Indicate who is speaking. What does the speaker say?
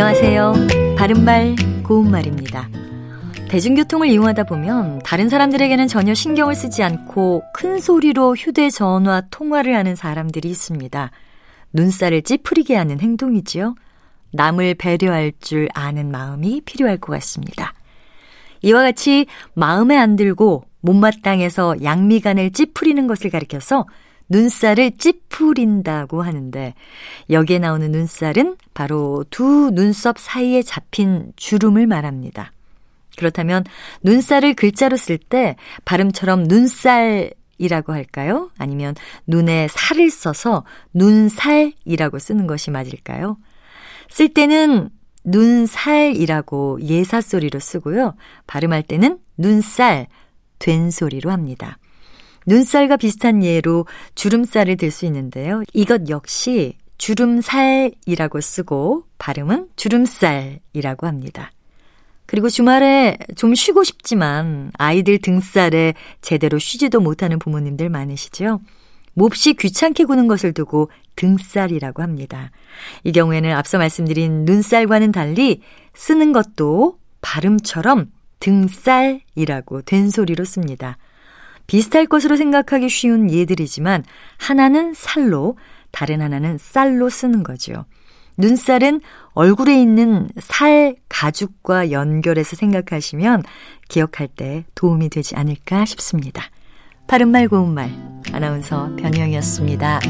Speaker 1: 안녕하세요. 바른말, 고운말입니다. 대중교통을 이용하다 보면 다른 사람들에게는 전혀 신경을 쓰지 않고 큰 소리로 휴대전화 통화를 하는 사람들이 있습니다. 눈살을 찌푸리게 하는 행동이지요. 남을 배려할 줄 아는 마음이 필요할 것 같습니다. 이와 같이 마음에 안 들고 못마땅해서 양미간을 찌푸리는 것을 가리켜서 눈살을 찌푸린다고 하는데 여기에 나오는 눈살은 바로 두 눈썹 사이에 잡힌 주름을 말합니다. 그렇다면 눈살을 글자로 쓸 때 발음처럼 눈살이라고 할까요? 아니면 눈에 살을 써서 눈살이라고 쓰는 것이 맞을까요? 쓸 때는 눈살이라고 예사 소리로 쓰고요. 발음할 때는 눈살, 된 소리로 합니다. 눈살과 비슷한 예로 주름살을 들 수 있는데요. 이것 역시 주름살이라고 쓰고 발음은 주름살이라고 합니다. 그리고 주말에 좀 쉬고 싶지만 아이들 등살에 제대로 쉬지도 못하는 부모님들 많으시죠? 몹시 귀찮게 구는 것을 두고 등살이라고 합니다. 이 경우에는 앞서 말씀드린 눈살과는 달리 쓰는 것도 발음처럼 등살이라고 된 소리로 씁니다. 비슷할 것으로 생각하기 쉬운 예들이지만 하나는 살로 다른 하나는 쌀로 쓰는 거죠. 눈살은 얼굴에 있는 살 가죽과 연결해서 생각하시면 기억할 때 도움이 되지 않을까 싶습니다. 바른말 고운말 아나운서 변희영이었습니다.